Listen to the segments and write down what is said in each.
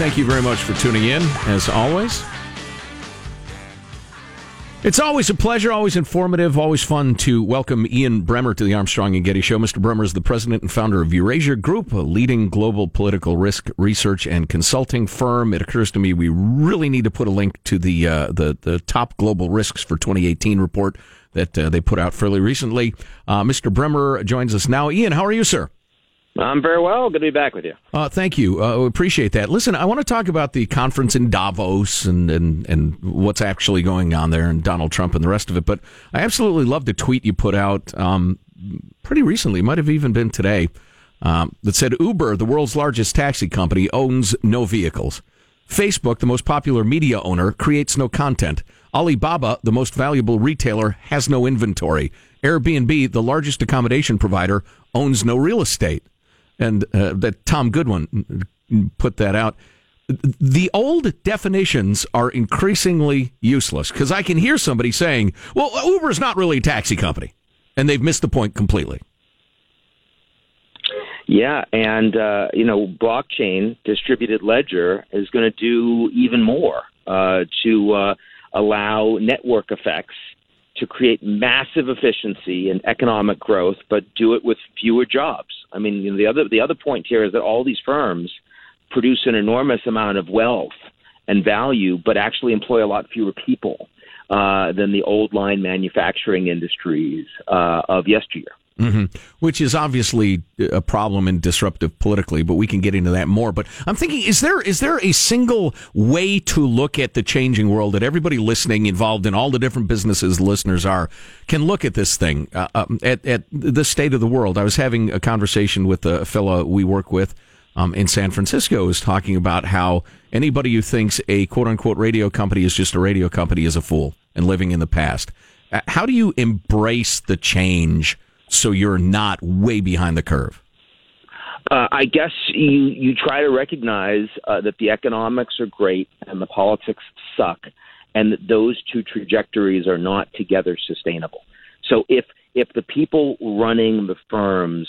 Thank you very much for tuning in, as always. It's always a pleasure, always informative, always fun to welcome Ian Bremmer to the Armstrong and Getty Show. Mr. Bremmer is the president and founder of Eurasia Group, a leading global political risk research and consulting firm. It occurs to me we really need to put a link to the uh, the, the top global risks for 2018 report that uh, they put out fairly recently. Uh, Mr. Bremmer joins us now. Ian, how are you, sir? I'm very well. Good to be back with you. Uh, thank you. Uh, appreciate that. Listen, I want to talk about the conference in Davos and, and, and what's actually going on there and Donald Trump and the rest of it. But I absolutely love the tweet you put out um, pretty recently, might have even been today, um, that said Uber, the world's largest taxi company, owns no vehicles. Facebook, the most popular media owner, creates no content. Alibaba, the most valuable retailer, has no inventory. Airbnb, the largest accommodation provider, owns no real estate and uh, that Tom Goodwin put that out. The old definitions are increasingly useless because I can hear somebody saying, "Well, Uber is not really a taxi company," and they've missed the point completely. Yeah, and uh, you know, blockchain distributed ledger is going to do even more uh, to uh, allow network effects to create massive efficiency and economic growth, but do it with fewer jobs. I mean, you know, the other the other point here is that all these firms produce an enormous amount of wealth and value, but actually employ a lot fewer people uh, than the old line manufacturing industries uh, of yesteryear. Mm-hmm. Which is obviously a problem and disruptive politically, but we can get into that more. But I'm thinking, is there is there a single way to look at the changing world that everybody listening, involved in all the different businesses listeners are, can look at this thing uh, um, at at the state of the world? I was having a conversation with a fellow we work with um, in San Francisco, is talking about how anybody who thinks a quote unquote radio company is just a radio company is a fool and living in the past. Uh, how do you embrace the change? So you're not way behind the curve? Uh, I guess you you try to recognize uh, that the economics are great and the politics suck, and that those two trajectories are not together sustainable. So if if the people running the firms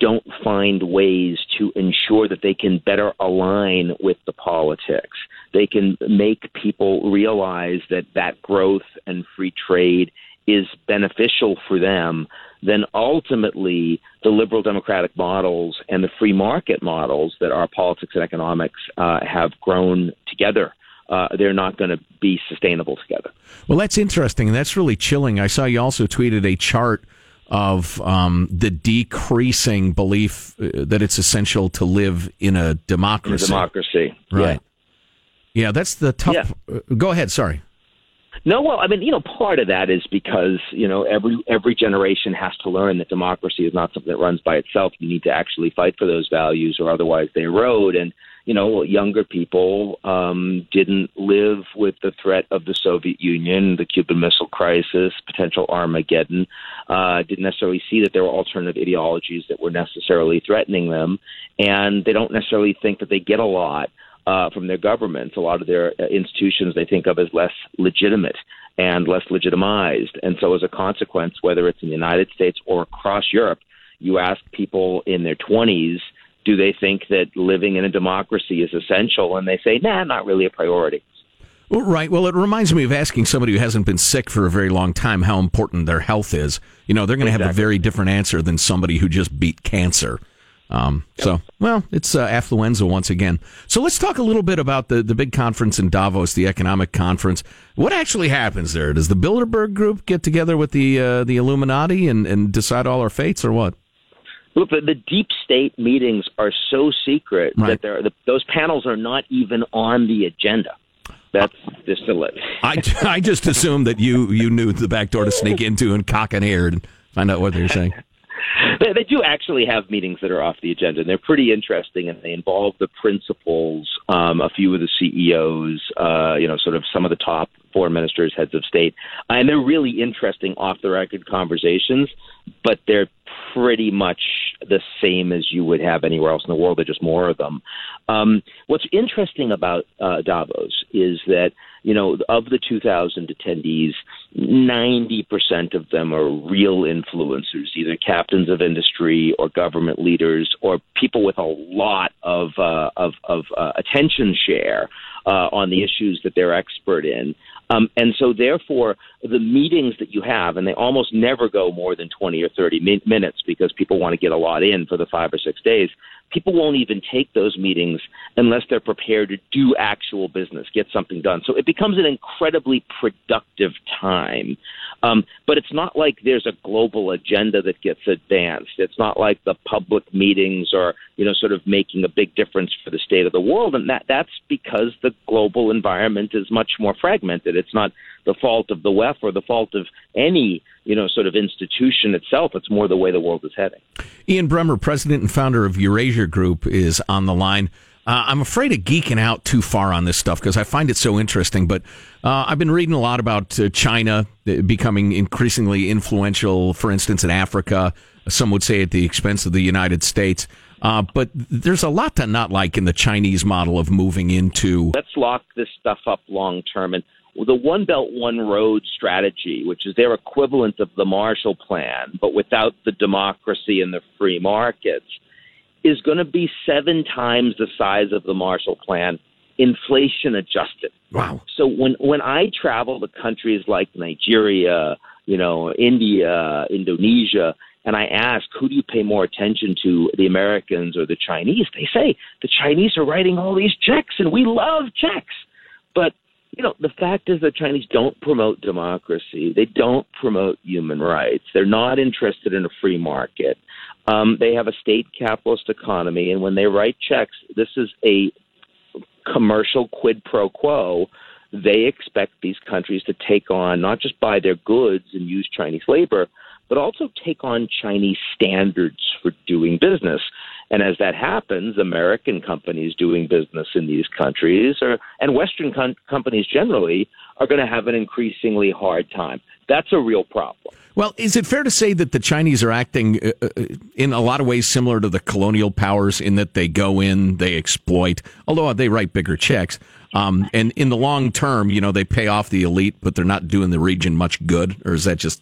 don't find ways to ensure that they can better align with the politics, they can make people realize that that growth and free trade is beneficial for them, then ultimately the liberal democratic models and the free market models that our politics and economics uh, have grown together. Uh, they're not going to be sustainable together. Well, that's interesting, and that's really chilling. I saw you also tweeted a chart of um, the decreasing belief uh, that it's essential to live in a democracy. In a democracy, right? Yeah, yeah that's the tough. Yeah. Uh, go ahead. Sorry. No, well, I mean, you know, part of that is because you know every every generation has to learn that democracy is not something that runs by itself. You need to actually fight for those values, or otherwise they erode. And you know, younger people um, didn't live with the threat of the Soviet Union, the Cuban Missile Crisis, potential Armageddon. Uh, didn't necessarily see that there were alternative ideologies that were necessarily threatening them, and they don't necessarily think that they get a lot uh, from their governments. A lot of their uh, institutions they think of as less legitimate and less legitimized. And so, as a consequence, whether it's in the United States or across Europe, you ask people in their 20s, do they think that living in a democracy is essential? And they say, nah, not really a priority. Well, right. Well, it reminds me of asking somebody who hasn't been sick for a very long time how important their health is. You know, they're going to exactly. have a very different answer than somebody who just beat cancer. Um, yep. So, well, it's uh, affluenza once again. So let's talk a little bit about the, the big conference in Davos, the economic conference. What actually happens there? Does the Bilderberg Group get together with the uh, the Illuminati and, and decide all our fates, or what? Look, the, the deep state meetings are so secret right. that the, those panels are not even on the agenda. That's just a lit. I, I just assumed that you you knew the back door to sneak into and cock an ear and find out what they're saying. They, they do actually have meetings that are off the agenda, and they're pretty interesting, and they involve the principals, um, a few of the CEOs, uh, you know, sort of some of the top foreign ministers, heads of state, and they're really interesting off the record conversations, but they're pretty much the same as you would have anywhere else in the world. They're just more of them. Um, what's interesting about uh, Davos is that you know, of the 2,000 attendees, 90% of them are real influencers, either captains of industry or government leaders or people with a lot of uh, of, of uh, attention share uh, on the issues that they're expert in. Um, and so, therefore, the meetings that you have, and they almost never go more than 20 or 30 min- minutes because people want to get a lot in for the five or six days. People won't even take those meetings unless they're prepared to do actual business, get something done. So it becomes an incredibly productive time. Um, but it's not like there's a global agenda that gets advanced. It's not like the public meetings are, you know, sort of making a big difference for the state of the world. And that that's because global environment is much more fragmented. It's not the fault of the WEF or the fault of any you know sort of institution itself. It's more the way the world is heading. Ian Bremmer, president and founder of Eurasia Group, is on the line. Uh, I'm afraid of geeking out too far on this stuff because I find it so interesting. But uh, I've been reading a lot about uh, China uh, becoming increasingly influential, for instance, in Africa. Some would say at the expense of the United States. Uh, but there's a lot to not like in the Chinese model of moving into. Let's lock this stuff up long term. And the One Belt, One Road strategy, which is their equivalent of the Marshall Plan, but without the democracy and the free markets, is going to be seven times the size of the Marshall Plan, inflation adjusted. Wow. So when, when I travel to countries like Nigeria, you know, India, Indonesia, and I ask, who do you pay more attention to, the Americans or the Chinese? They say the Chinese are writing all these checks, and we love checks. But you know, the fact is that Chinese don't promote democracy. They don't promote human rights. They're not interested in a free market. Um, they have a state capitalist economy, and when they write checks, this is a commercial quid pro quo. They expect these countries to take on, not just buy their goods and use Chinese labor, but also take on Chinese standards for doing business. And as that happens, American companies doing business in these countries, or, and Western com- companies generally, are going to have an increasingly hard time. That's a real problem. Well, is it fair to say that the Chinese are acting uh, uh, in a lot of ways similar to the colonial powers in that they go in, they exploit, although they write bigger checks. Um, and in the long term, you know, they pay off the elite, but they're not doing the region much good? Or is that just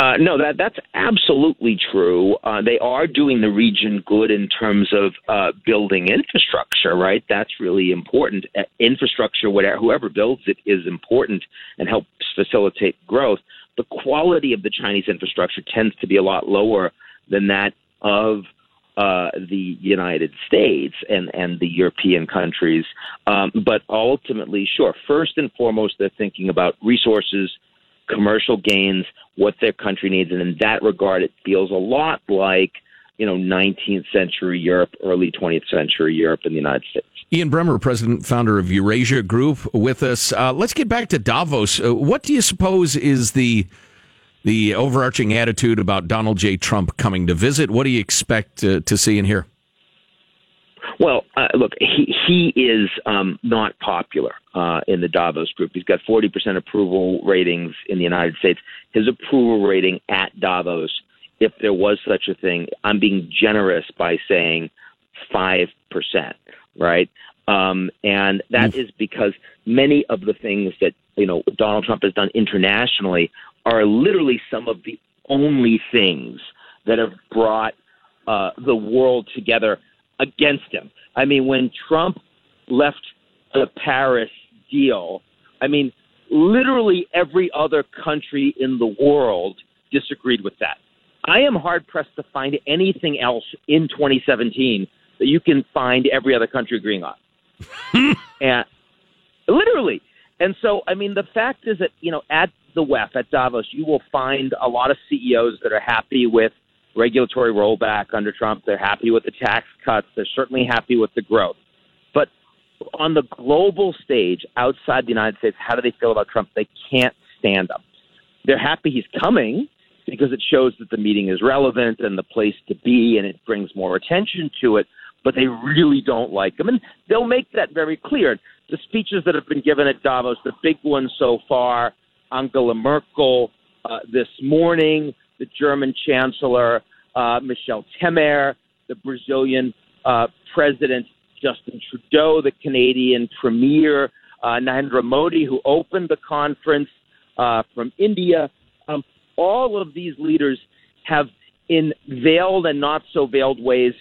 uh, no, that that's absolutely true. Uh, they are doing the region good in terms of uh, building infrastructure, right? That's really important. Uh, infrastructure, whatever, whoever builds it, is important and helps facilitate growth. The quality of the Chinese infrastructure tends to be a lot lower than that of uh, the United States and, and the European countries. Um, but ultimately, sure, first and foremost, they're thinking about resources commercial gains, what their country needs. And in that regard, it feels a lot like, you know, 19th century Europe, early 20th century Europe in the United States. Ian Bremmer, president founder of Eurasia Group, with us. Uh, let's get back to Davos. Uh, what do you suppose is the the overarching attitude about Donald J. Trump coming to visit? What do you expect uh, to see and hear? Well, uh, look, he he is um, not popular uh, in the Davos group. He's got 40% approval ratings in the United States. His approval rating at Davos, if there was such a thing, I'm being generous by saying five percent, right? Um, and that mm. is because many of the things that you know Donald Trump has done internationally are literally some of the only things that have brought uh, the world together against him. I mean, when Trump left the Paris deal, I mean, literally every other country in the world disagreed with that. I am hard pressed to find anything else in 2017 that you can find every other country agreeing on. and literally. And so, I mean, the fact is that, you know, at the WEF, at Davos, you will find a lot of CEOs that are happy with regulatory rollback under Trump. They're happy with the tax cuts. They're certainly happy with the growth. But on the global stage, outside the United States, how do they feel about Trump? They can't stand him. They're happy he's coming because it shows that the meeting is relevant and the place to be and it brings more attention to it, but they really don't like him. And they'll make that very clear. The speeches that have been given at Davos, the big ones so far, Angela Merkel uh, this morning, the German Chancellor uh, Temer, the Brazilian uh, President Justin Trudeau, the Canadian Premier uh, Narendra Modi, who opened the conference uh, from India. Um, all of these leaders have, in veiled and not so veiled ways,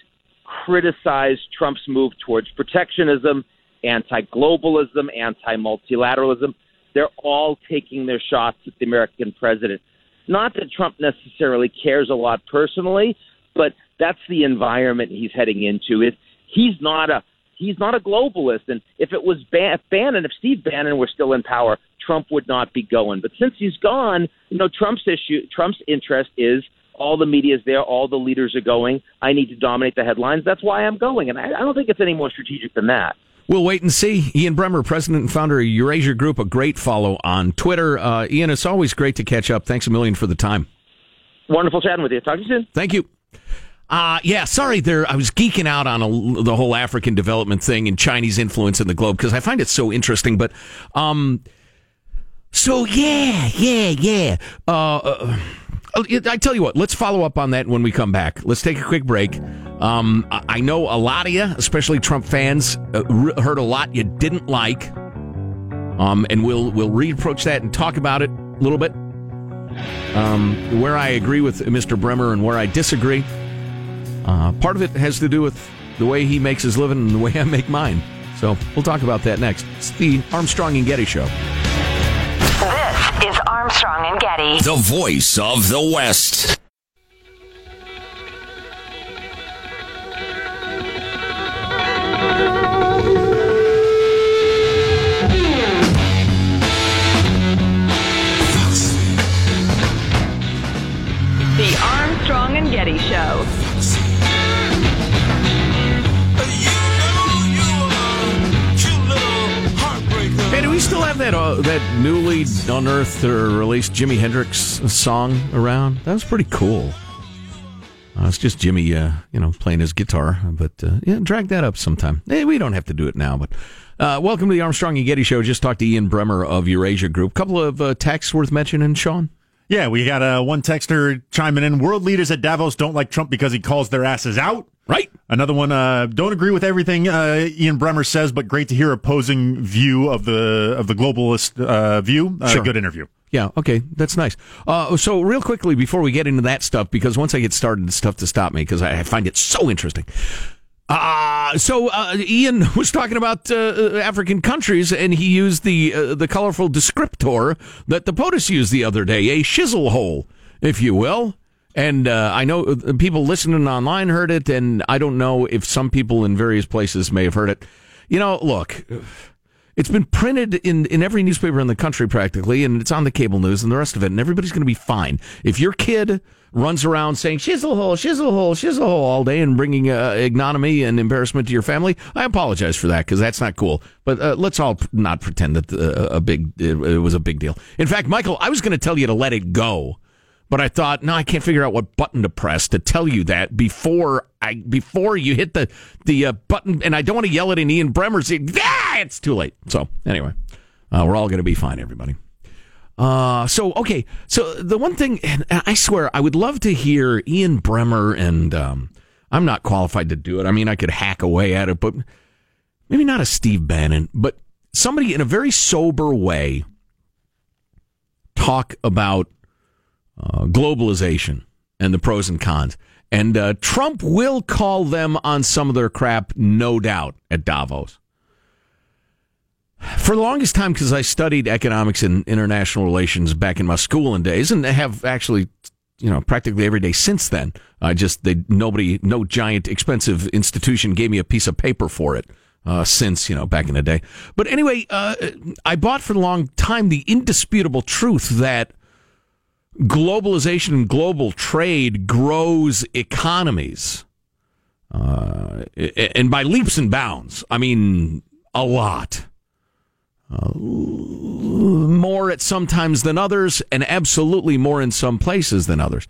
criticized Trump's move towards protectionism, anti globalism, anti multilateralism. They're all taking their shots at the American president. Not that Trump necessarily cares a lot personally, but that's the environment he's heading into. It, he's not a he's not a globalist, and if it was Ban- Bannon, if Steve Bannon were still in power, Trump would not be going. But since he's gone, you know, Trump's issue, Trump's interest is all the media is there, all the leaders are going. I need to dominate the headlines. That's why I'm going, and I, I don't think it's any more strategic than that. We'll wait and see. Ian Bremmer, president and founder of Eurasia Group, a great follow on Twitter. Uh, Ian, it's always great to catch up. Thanks a million for the time. Wonderful chatting with you. Talk to you soon. Thank you. Uh, yeah, sorry there. I was geeking out on a, the whole African development thing and Chinese influence in the globe because I find it so interesting. But, um, so yeah, yeah, yeah. Uh, uh, I tell you what, let's follow up on that when we come back. Let's take a quick break. Um, I know a lot of you, especially Trump fans, uh, heard a lot you didn't like. Um, and we'll we'll reapproach that and talk about it a little bit. Um, where I agree with Mr. Bremmer and where I disagree. Uh, part of it has to do with the way he makes his living and the way I make mine. So we'll talk about that next. It's the Armstrong and Getty Show. Armstrong and Getty, the voice of the West. Unearthed or released Jimi Hendrix song around? That was pretty cool. Uh, it's just Jimi, uh, you know, playing his guitar. But uh, yeah, drag that up sometime. Hey, we don't have to do it now. But uh, welcome to the Armstrong and Getty Show. Just talked to Ian Bremmer of Eurasia Group. Couple of uh, texts worth mentioning, Sean. Yeah, we got uh, one texter chiming in. World leaders at Davos don't like Trump because he calls their asses out. Right. Another one. Uh, don't agree with everything uh, Ian Bremmer says, but great to hear opposing view of the of the globalist uh, view. Uh, Sure. Good interview. Yeah, okay, that's nice. Uh, so, real quickly before we get into that stuff, because once I get started, it's tough to stop me because I, find it so interesting. Uh, so uh, Ian was talking about uh, African countries, and he used the uh, the colorful descriptor that the POTUS used the other day, a shizzle hole, if you will. And uh, I know uh, people listening online heard it, and I don't know if some people in various places may have heard it. You know, look, it's been printed in, in every newspaper in the country practically, and it's on the cable news and the rest of it, and everybody's going to be fine. If your kid runs around saying shizzle hole, shizzle hole, shizzle hole all day and bringing uh, ignominy and embarrassment to your family, I apologize for that because that's not cool. But uh, let's all not pretend that uh, a big it, it was a big deal. In fact, Michael, I was going to tell you to let it go. But I thought, no, I can't figure out what button to press to tell you that before I before you hit the the uh, button, and I don't want to yell it in Ian Bremmer's. Yeah, it's too late. So anyway, uh, we're all going to be fine, everybody. Uh, so okay, so the one thing, and I swear, I would love to hear Ian Bremmer, and um, I'm not qualified to do it. I mean, I could hack away at it, but maybe not a Steve Bannon, but somebody in a very sober way talk about uh, globalization and the pros and cons. And uh, Trump will call them on some of their crap, no doubt, at Davos. For the longest time, because I studied economics and international relations back in my schooling days, and have actually, you know, practically every day since then. I just they nobody, no giant expensive institution gave me a piece of paper for it. Uh, since you know back in the day, but anyway, uh, I bought for a long time the indisputable truth that globalization and global trade grows economies. Uh, and by leaps and bounds, I mean a lot. Uh, more at some times than others, and absolutely more in some places than others.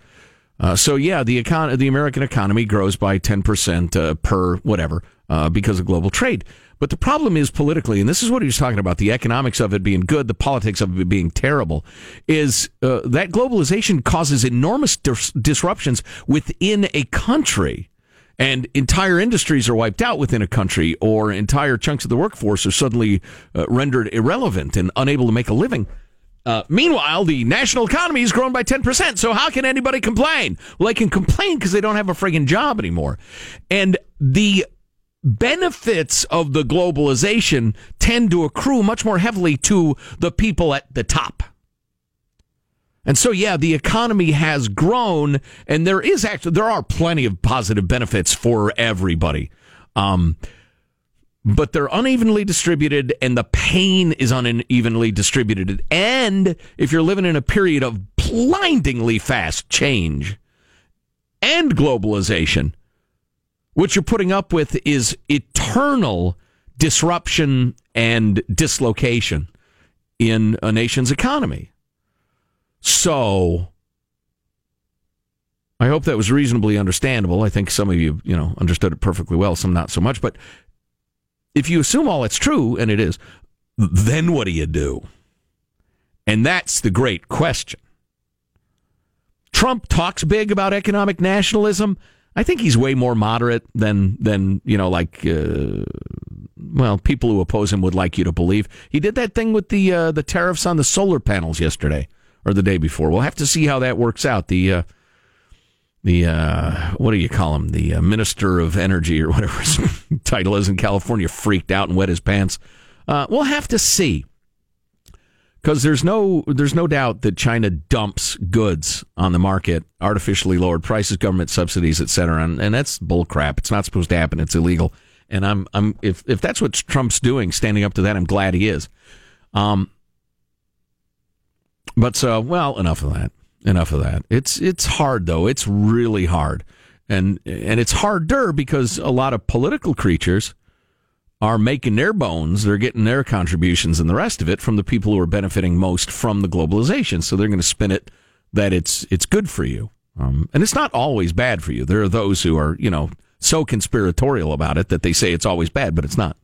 Uh, so yeah, the econ- the American economy grows by ten percent uh, per whatever uh, because of global trade. But the problem is politically, and this is what he was talking about: the economics of it being good, the politics of it being terrible. Is uh, that globalization causes enormous dis- disruptions within a country? and entire industries are wiped out within a country, or entire chunks of the workforce are suddenly uh, rendered irrelevant and unable to make a living. Uh, meanwhile, the national economy has grown by 10%. So how can anybody complain? Well, they can complain because they don't have a friggin' job anymore. And the benefits of the globalization tend to accrue much more heavily to the people at the top. And so, yeah, the economy has grown, and there is actually there are plenty of positive benefits for everybody, um, but they're unevenly distributed, and the pain is unevenly distributed. And if you're living in a period of blindingly fast change and globalization, what you're putting up with is eternal disruption and dislocation in a nation's economy. So I hope that was reasonably understandable. I think some of you, you know, understood it perfectly well, some not so much. But if you assume all it's true, and it is, then what do you do? And that's the great question. Trump talks big about economic nationalism. I think he's way more moderate than than you know, like uh, well, people who oppose him would like you to believe. He did that thing with the uh, the tariffs on the solar panels yesterday or the day before. We'll have to see how that works out. The uh, the uh, what do you call him? The uh, minister of energy or whatever his title is in California freaked out and wet his pants. Uh, we'll have to see because there's no there's no doubt that China dumps goods on the market, artificially lowered prices, government subsidies, et cetera, and, and that's bull crap. It's not supposed to happen. It's illegal. And I'm I'm if if that's what Trump's doing, standing up to that, I'm glad he is. Um, but so, well, enough of that. Enough of that. It's it's hard though. It's really hard, and and it's harder because a lot of political creatures are making their bones. They're getting their contributions and the rest of it from the people who are benefiting most from the globalization. So they're going to spin it that it's it's good for you, um, and it's not always bad for you. There are those who are you know so conspiratorial about it that they say it's always bad, but it's not.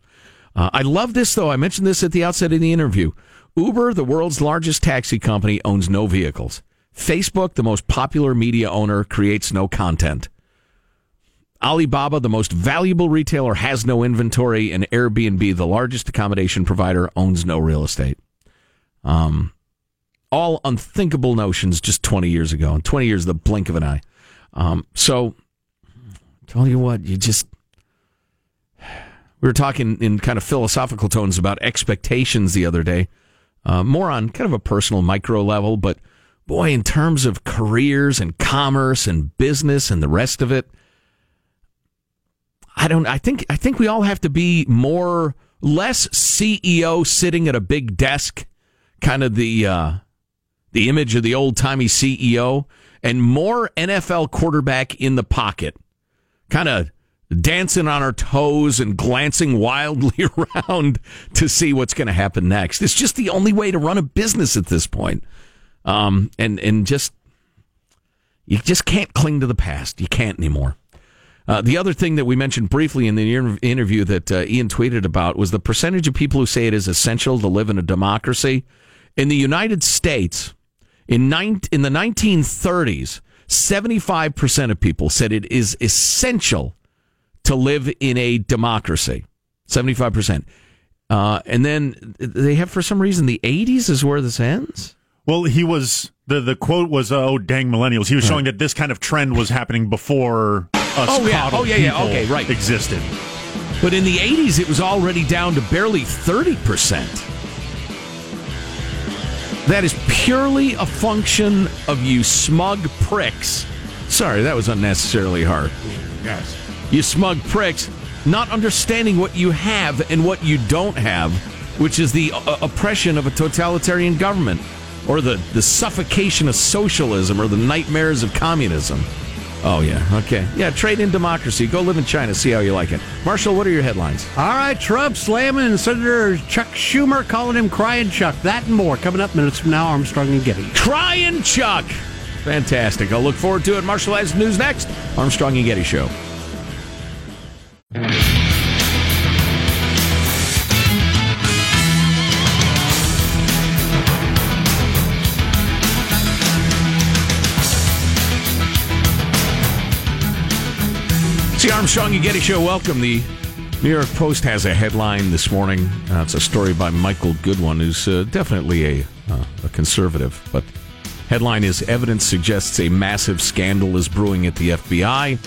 Uh, I love this though. I mentioned this at the outset of the interview. Uber, the world's largest taxi company, owns no vehicles. Facebook, the most popular media owner, creates no content. Alibaba, the most valuable retailer, has no inventory, and Airbnb, the largest accommodation provider, owns no real estate. Um, all unthinkable notions just 20 years ago, and 20 years, the blink of an eye. Um, so, tell you what, you just we were talking in kind of philosophical tones about expectations the other day uh, more on kind of a personal micro level, but boy, in terms of careers and commerce and business and the rest of it, I don't. I think I think we all have to be more less CEO sitting at a big desk, kind of the uh, the image of the old timey CEO, and more NFL quarterback in the pocket, kind of dancing on our toes and glancing wildly around to see what's going to happen next. It's just the only way to run a business at this point. Um, and and just you just can't cling to the past. You can't anymore. Uh, the other thing that we mentioned briefly in the interview that uh, Ian tweeted about was the percentage of people who say it is essential to live in a democracy. In the United States, in, nine, in the 1930s, 75% of people said it is essential to live in a democracy. 75%. Uh, and then they have, for some reason, the 80s is where this ends. Well, he was the the quote was, "Oh, dang millennials." He was showing that this kind of trend was happening before Oh yeah, oh yeah, yeah. Okay, right. Existed, but in the '80s, it was already down to barely thirty percent. That is purely a function of you smug pricks. Sorry, that was unnecessarily hard. Yes you smug pricks, not understanding what you have and what you don't have, which is the uh, oppression of a totalitarian government, or the, the suffocation of socialism, or the nightmares of communism. Oh, yeah. Okay. Yeah, trade in democracy. Go live in China. See how you like it. Marshall, what are your headlines? All right. Trump slamming Senator Chuck Schumer calling him crying Chuck. That and more coming up minutes from now. Armstrong and Getty. Crying Chuck. Fantastic. I'll look forward to it. Marshall has news next. Armstrong and Getty Show. It's the Armstrong and Getty Show. Welcome. The New York Post has a headline this morning. Uh, it's a story by Michael Goodwin, who's uh, definitely a, uh, a conservative. But headline is Evidence suggests a massive scandal is brewing at the FBI.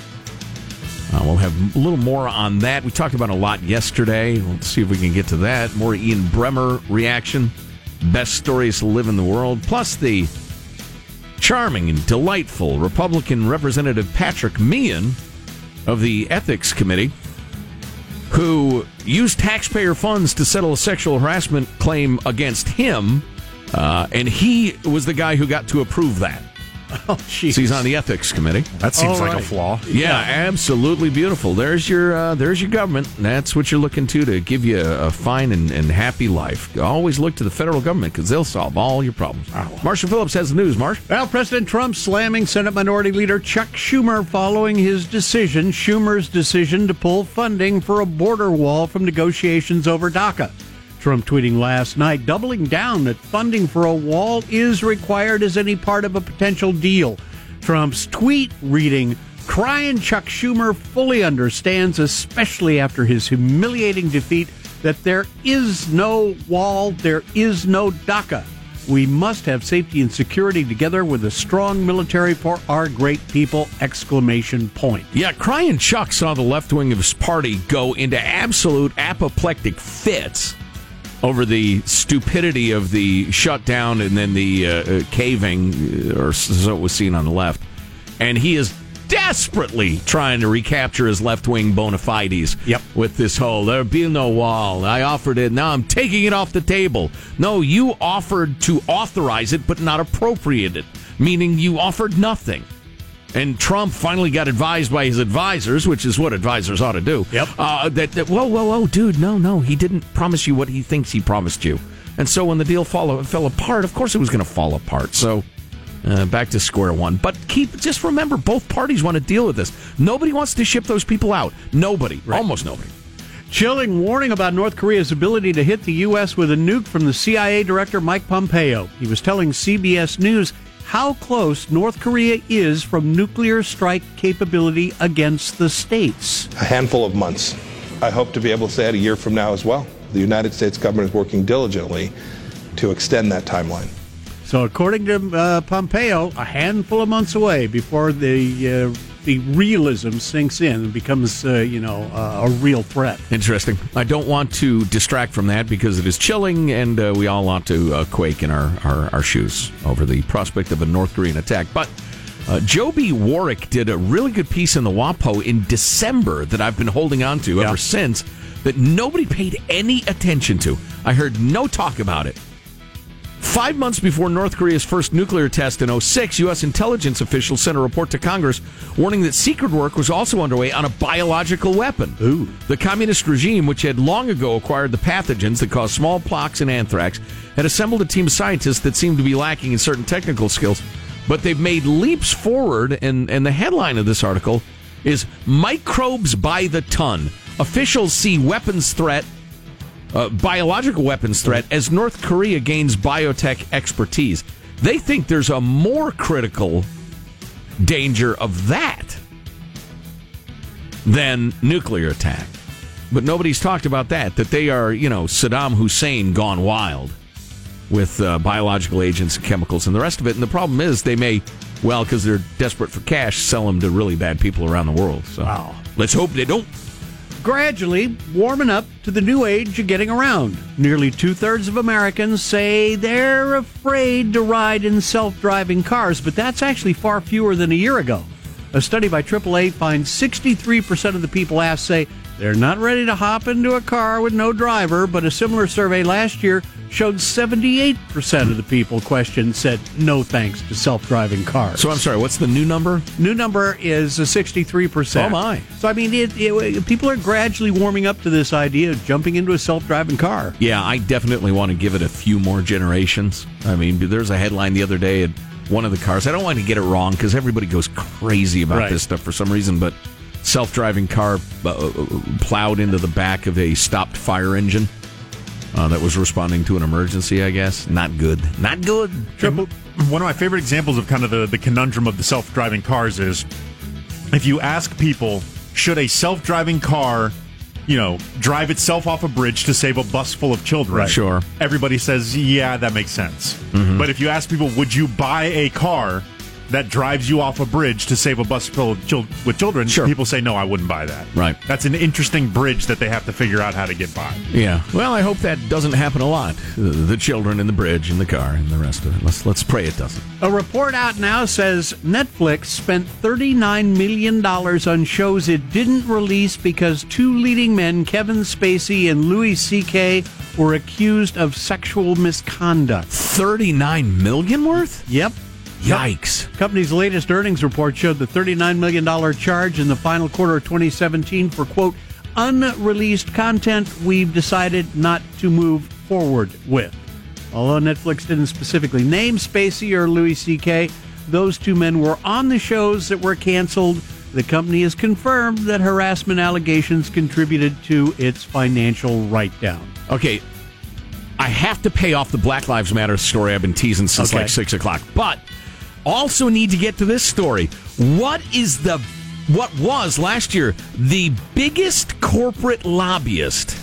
Uh, we'll have a little more on that. We talked about a lot yesterday. Let's see if we can get to that. More Ian Bremmer reaction. Best stories to live in the world. Plus the charming and delightful Republican Representative Patrick Meehan of the Ethics Committee, who used taxpayer funds to settle a sexual harassment claim against him, uh, and he was the guy who got to approve that. Oh, So he's on the Ethics Committee. That seems All like a flaw. Yeah, absolutely beautiful. There's your uh, there's your government. That's what you're looking to to give you a, a fine and, and happy life. Always look to the federal government because they'll solve all your problems. Marshall Phillips has the news. Marsh. Well, President Trump slamming Senate Minority Leader Chuck Schumer following his decision, Schumer's decision to pull funding for a border wall from negotiations over DACA. Trump tweeting last night, doubling down that funding for a wall is required as any part of a potential deal. Trump's tweet reading, Crying Chuck Schumer fully understands, especially after his humiliating defeat, that there is no wall, there is no DACA. We must have safety and security together with a strong military for our great people! Exclamation point. Yeah, Crying Chuck saw the left wing of his party go into absolute apoplectic fits over the stupidity of the shutdown and then the uh, uh, caving, uh, or so it was seen on the left. And he is desperately trying to recapture his left wing bona fides Yep. with this whole there be no wall. I offered it, now I'm taking it off the table. No, you offered to authorize it, but not appropriate it, meaning you offered nothing. And Trump finally got advised by his advisors, which is what advisors ought to do. Yep. Uh, that, that whoa, whoa, whoa, dude, no, no, he didn't promise you what he thinks he promised you. And so when the deal fall, fell apart, of course it was going to fall apart. So uh, back to square one. But keep just remember, both parties want to deal with this. Nobody wants to ship those people out. Nobody, almost nobody. Chilling warning about North Korea's ability to hit the U.S. with a nuke from the CIA Director Mike Pompeo. He was telling CBS News how close North Korea is from nuclear strike capability against the states. a handful of months. I hope to be able to say it a year from now as well. The United States government is working diligently to extend that timeline. So, according to uh, Pompeo, a handful of months away before the uh, the realism sinks in and becomes, uh, you know, uh, a real threat. Interesting. I don't want to distract from that because it is chilling, and uh, we all ought to uh, quake in our, our, our shoes over the prospect of a North Korean attack. But uh, Joby Warrick did a really good piece in the WAPO in December that I've been holding on to Yeah. ever since that nobody paid any attention to. I heard no talk about it. Five months before North Korea's first nuclear test in 06, U.S. intelligence officials sent a report to Congress warning that secret work was also underway on a biological weapon. Ooh. The communist regime, which had long ago acquired the pathogens that cause smallpox and anthrax, had assembled a team of scientists that seemed to be lacking in certain technical skills. But they've made leaps forward, and, and the headline of this article is Microbes by the Ton. Officials see weapons threat uh, biological weapons threat as North Korea gains biotech expertise. They think there's a more critical danger of that than nuclear attack. But nobody's talked about that, that they are, you know, Saddam Hussein gone wild with uh, biological agents and chemicals and the rest of it. And the problem is they may, well, because they're desperate for cash, sell them to really bad people around the world. So Wow. let's hope they don't. Gradually warming up to the new age of getting around. Nearly two thirds of Americans say they're afraid to ride in self driving cars, but that's actually far fewer than a year ago. A study by AAA finds 63% of the people asked say they're not ready to hop into a car with no driver, but a similar survey last year showed 78% of the people questioned said no thanks to self driving cars. So I'm sorry, what's the new number? New number is a 63%. Oh, my. So, I mean, it, it, people are gradually warming up to this idea of jumping into a self driving car. Yeah, I definitely want to give it a few more generations. I mean, there's a headline the other day. at one of the cars. I don't want to get it wrong because everybody goes crazy about Right. this stuff for some reason, but self-driving car uh, plowed into the back of a stopped fire engine uh, that was responding to an emergency. I guess not good. Not good. Triple. One of my favorite examples of kind of the, the conundrum of the self driving cars is if you ask people, should a self driving car, you know, drive itself off a bridge to save a bus full of children? Right. Sure. Everybody says, yeah, that makes sense. But if you ask people, would you buy a car that drives you off a bridge to save a bus full of chil- with children? Sure. People say, no, I wouldn't buy that. Right. That's an interesting bridge that they have to figure out how to get by. Yeah. Well, I hope that doesn't happen a lot. The, the children in the bridge and the car and the rest of it. Let's let's pray it doesn't. A report out now says Netflix spent $39 million on shows it didn't release because two leading men, Kevin Spacey and Louis C.K., were accused of sexual misconduct. Thirty-nine million worth. Yep. Yikes. Company's latest earnings report showed the $39 million charge in the final quarter of 2017 for, quote, unreleased content we've decided not to move forward with. Although Netflix didn't specifically name Spacey or Louis C.K., those two men were on the shows that were canceled. The company has confirmed that harassment allegations contributed to its financial write down. Okay, I have to pay off the Black Lives Matter story I've been teasing since Okay. like six o'clock, but also need to get to this story. What is the what was last year the biggest corporate lobbyist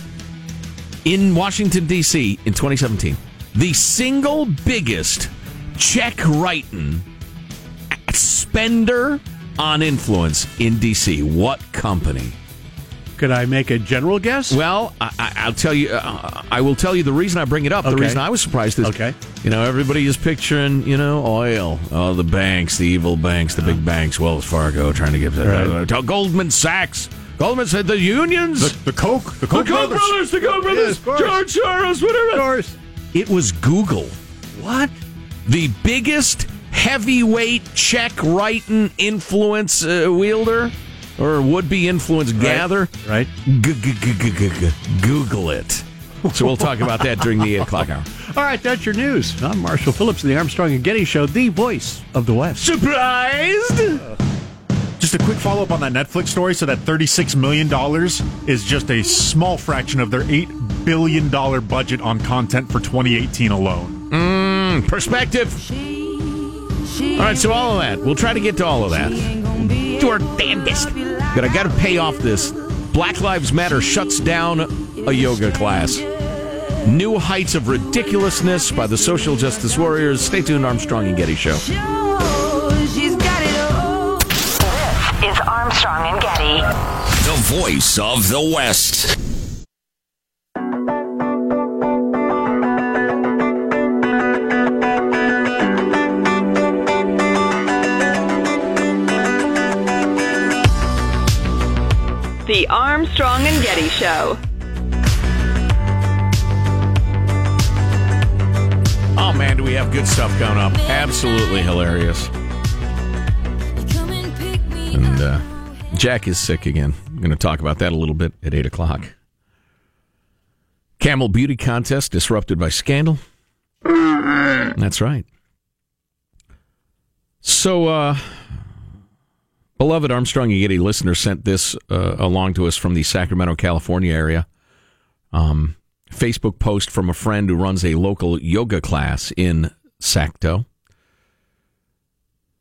in Washington D.C. in 2017? The single biggest check writing spender on influence in D.C. What company? Could I make a general guess? Well, I, I, I'll tell you. Uh, I will tell you the reason I bring it up. The reason I was surprised is, Okay. you know, everybody is picturing, you know, oil, oh, the banks, the evil banks, the big banks, Wells Fargo, trying to give Right. uh, Goldman Sachs. Goldman said the unions, The, the Coke, the the Koch Koch brothers, the Koch brothers. George Soros, whatever. of course. It was Google, What? the biggest heavyweight check writing influence uh, wielder or would be influence gather. Right. Google it. So we'll talk about that during the 8 o'clock hour. All right, that's your news. I'm Marshall Phillips of the Armstrong and Getty Show, the voice of the West. Surprised? Just a quick follow up on that Netflix story. So that $36 million is just a small fraction of their $8 billion budget on content for 2018 alone. Hmm, perspective. All right, so all of that. We'll try to get to all of that. Do our damnedest. But I got to pay off this. Black Lives Matter shuts down a yoga class. New heights of ridiculousness by the social justice warriors. Stay tuned, Armstrong and Getty Show. She's got it all. This is Armstrong and Getty. The voice of the West. Armstrong and Getty Show. Oh, man, do we have good stuff coming up. Absolutely hilarious. And uh, Jack is sick again. I'm going to talk about that a little bit at 8 o'clock. Camel Beauty Contest disrupted by scandal. That's right. So, uh, beloved Armstrong and Getty listener sent this uh, along to us from the Sacramento, California area. Um, Facebook post from a friend who runs a local yoga class in Sacto.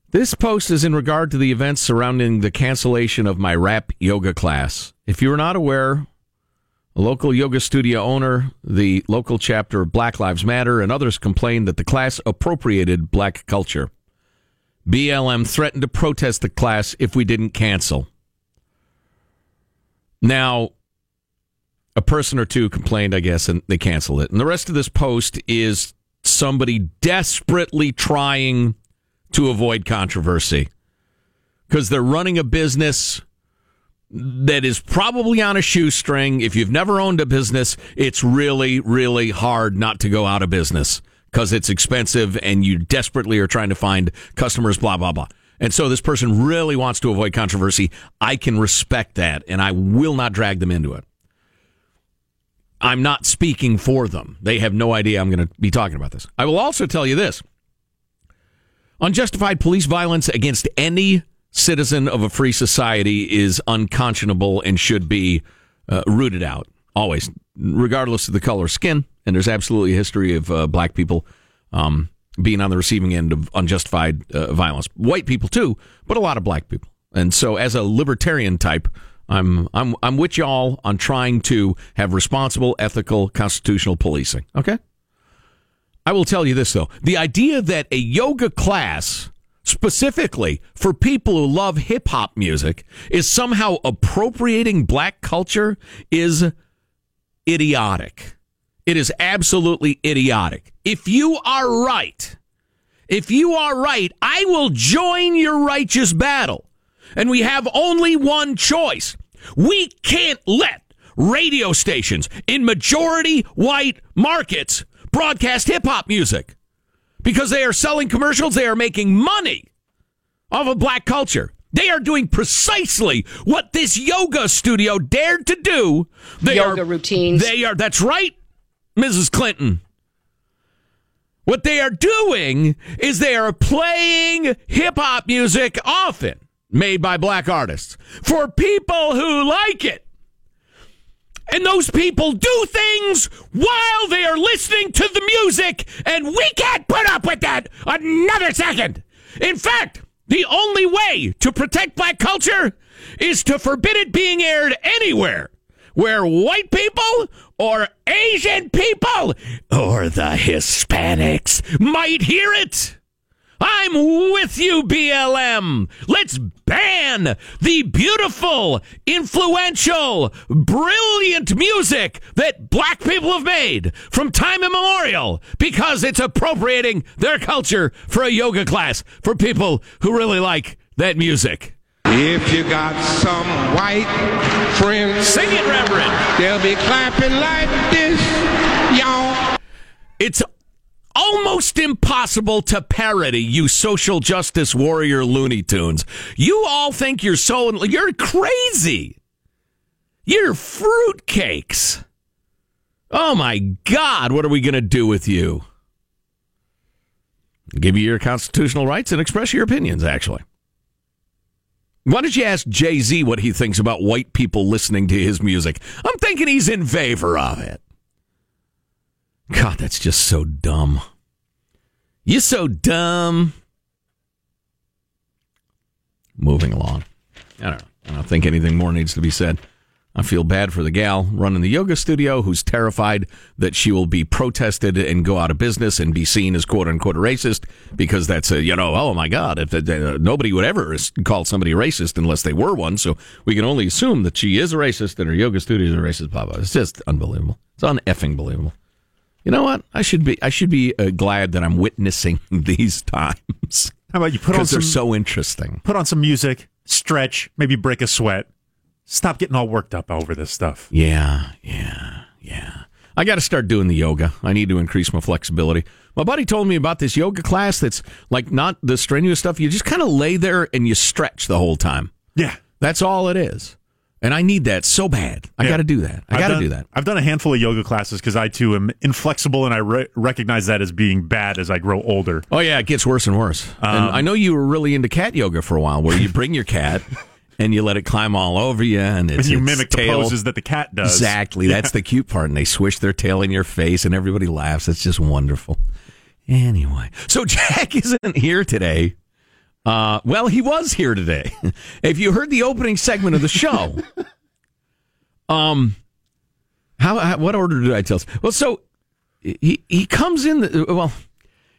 This post is in regard to the events surrounding the cancellation of my rap yoga class. If you are not aware, a local yoga studio owner, the local chapter of Black Lives Matter, and others complained that the class appropriated black culture. BLM threatened to protest the class if we didn't cancel. Now, a person or two complained, I guess, and they canceled it. And the rest of this post is somebody desperately trying to avoid controversy because they're running a business that is probably on a shoestring. If you've never owned a business, it's really, really hard not to go out of business because it's expensive and you desperately are trying to find customers, blah, blah, blah. And so this person really wants to avoid controversy. I can respect that and I will not drag them into it. I'm not speaking for them. They have no idea I'm going to be talking about this. I will also tell you this. Unjustified police violence against any citizen of a free society is unconscionable and should be uh, rooted out always, regardless of the color of skin. And there's absolutely a history of uh, black people um, being on the receiving end of unjustified uh, violence. White people too, but a lot of black people. And so, as a libertarian type, I'm I'm I'm with y'all on trying to have responsible, ethical, constitutional policing. Okay. I will tell you this though: the idea that a yoga class specifically for people who love hip hop music is somehow appropriating black culture is idiotic. It is absolutely idiotic. If you are right, if you are right, I will join your righteous battle. And we have only one choice. We can't let radio stations in majority white markets broadcast hip hop music because they are selling commercials, they are making money off of black culture. They are doing precisely what this yoga studio dared to do. They Yoga are, routines. They are, that's right, Mrs. Clinton. What they are doing is they are playing hip hop music often made by black artists for people who like it. And those people do things while they are listening to the music, and we can't put up with that another second. In fact, the only way to protect black culture is to forbid it being aired anywhere where white people or Asian people or the Hispanics might hear it. I'm with you, BLM. Let's ban the beautiful, influential, brilliant music that black people have made from time immemorial because it's appropriating their culture for a yoga class for people who really like that music. If you got some white friends, Sing it, Reverend. they'll be clapping like this, y'all. It's almost impossible to parody you social justice warrior Looney Tunes. You all think you're so you're crazy. You're fruitcakes. Oh my God, what are we going to do with you? Give you your constitutional rights and express your opinions, actually. Why don't you ask Jay Z what he thinks about white people listening to his music? I'm thinking he's in favor of it. God, that's just so dumb. You're so dumb. Moving along. I don't know. I don't think anything more needs to be said. I feel bad for the gal running the yoga studio who's terrified that she will be protested and go out of business and be seen as quote unquote racist because that's a, you know, oh my God, if uh, nobody would ever call somebody racist unless they were one. So we can only assume that she is a racist and her yoga studio is a racist, blah, blah. It's just unbelievable. It's uneffing believable. You know what? I should be I should be uh, glad that I'm witnessing these times. How about you put on Because they're so interesting. put on some music, stretch, maybe break a sweat. Stop getting all worked up over this stuff. Yeah, yeah, yeah. I got to start doing the yoga. I need to increase my flexibility. My buddy told me about this yoga class that's like not the strenuous stuff. You just kind of lay there and you stretch the whole time. Yeah. That's all it is. And I need that so bad. I Yeah. got to do that. I got to do that. I've done a handful of yoga classes because I too am inflexible and I re- recognize that as being bad as I grow older. Oh yeah, it gets worse and worse. and Um, I know you were really into cat yoga for a while, where you bring your cat and you let it climb all over you, and it's, And you its mimic the tail- poses that the cat does. Exactly. That's the cute part. And they swish their tail in your face and everybody laughs. It's just wonderful. Anyway, so Jack isn't here today. Uh, well, he was here today. if you heard the opening segment of the show, um, how, how what order did I tell? us? Well, so he he comes in. The, well,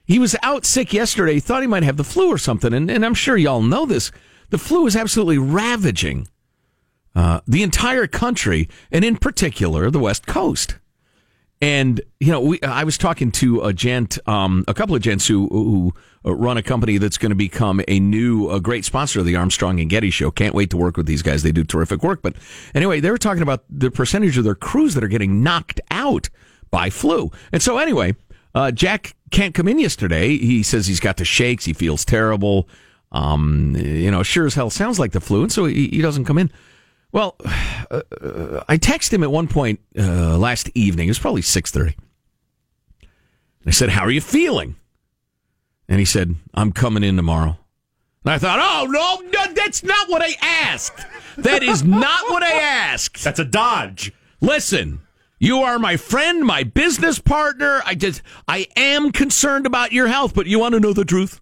he was out sick yesterday. He thought he might have the flu or something, and, and I'm sure y'all know this. The flu is absolutely ravaging uh, the entire country, and in particular the West Coast. And you know, we, I was talking to a gent, um, a couple of gents who who run a company that's going to become a new, a great sponsor of the Armstrong and Getty show. Can't wait to work with these guys. They do terrific work. But anyway, they were talking about the percentage of their crews that are getting knocked out by flu. And so anyway, uh, Jack can't come in yesterday. He says he's got the shakes. He feels terrible. Um, you know, sure as hell sounds like the flu, and so he, he doesn't come in. Well, uh, uh, I texted him at one point uh, last evening. It was probably six thirty. I said, "How are you feeling?" And he said, I'm coming in tomorrow. And I thought, oh, no, no, that's not what I asked. That is not what I asked. That's a dodge. Listen, you are my friend, my business partner. I just, I am concerned about your health, but you want to know the truth?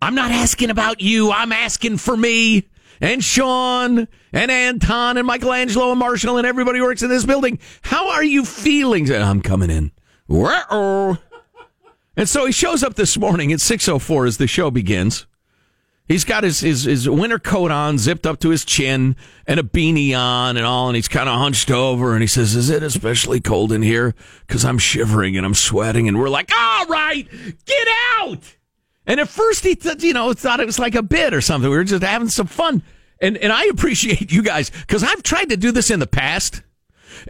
I'm not asking about you. I'm asking for me and Sean and Anton and Michelangelo and Marshall and everybody who works in this building. How are you feeling? I'm coming in. And so he shows up this morning at 6.04 as the show begins. He's got his, his, his winter coat on, zipped up to his chin, and a beanie on and all, and he's kind of hunched over, and he says, is it especially cold in here? Because I'm shivering and I'm sweating, and we're like, all right, get out! And at first he, th- you know, thought it was like a bit or something. We were just having some fun. And, and I appreciate you guys, because I've tried to do this in the past.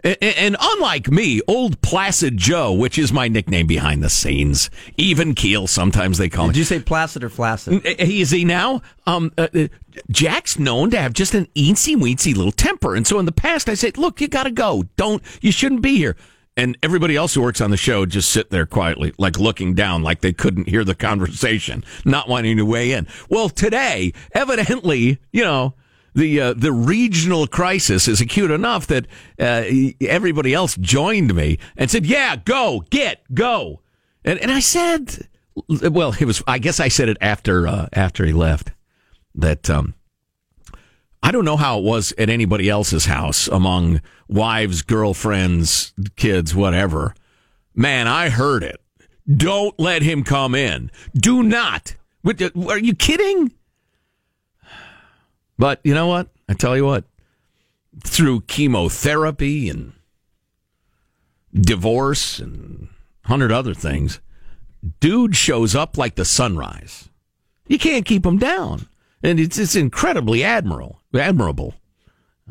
And, and, unlike me, old Placid Joe, which is my nickname behind the scenes, even keel, sometimes they call me. Did you say placid or flaccid? Is he now? Um, uh, uh, Jack's known to have just an eensy weensy little temper, and so in the past I said, "Look, you got to go. Don't. You shouldn't be here." And everybody else who works on the show just sit there quietly, like looking down, like they couldn't hear the conversation, not wanting to weigh in. Well, today, evidently, you know, the uh, the regional crisis is acute enough that uh, everybody else joined me and said, "Yeah, go, get, go," and and I said, "Well, it was. I guess I said it after uh, after he left that um, I don't know how it was at anybody else's house among wives, girlfriends, kids, whatever. Man, I heard it. Don't let him come in. Do not. Are you kidding? But you know what? I tell you what. Through chemotherapy and divorce and hundred other things, dude shows up like the sunrise. You can't keep him down, and it's it's incredibly admirable. Admirable.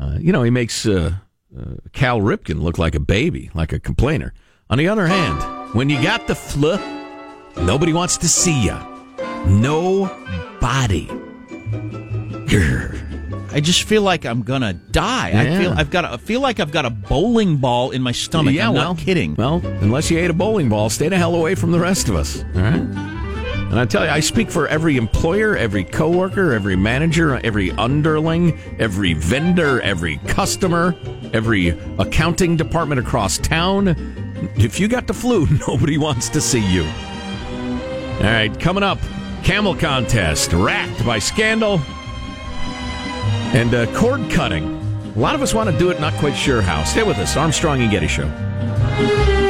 Uh, you know, he makes uh, uh, Cal Ripken look like a baby, like a complainer. On the other hand, when you got the flu, nobody wants to see you. Nobody. I just feel like I'm gonna die. I feel I've got a, I feel like I've got a bowling ball in my stomach. yeah, I'm well, not kidding. Well, unless you ate a bowling ball, stay the hell away from the rest of us. All right. And I tell you, I speak for every employer, every coworker, every manager, every underling, every vendor, every customer, every accounting department across town. If you got the flu, nobody wants to see you. All right, coming up, camel contest, racked by scandal, and uh, cord cutting. A lot of us want to do it, not quite sure how. Stay with us, Armstrong and Getty Show.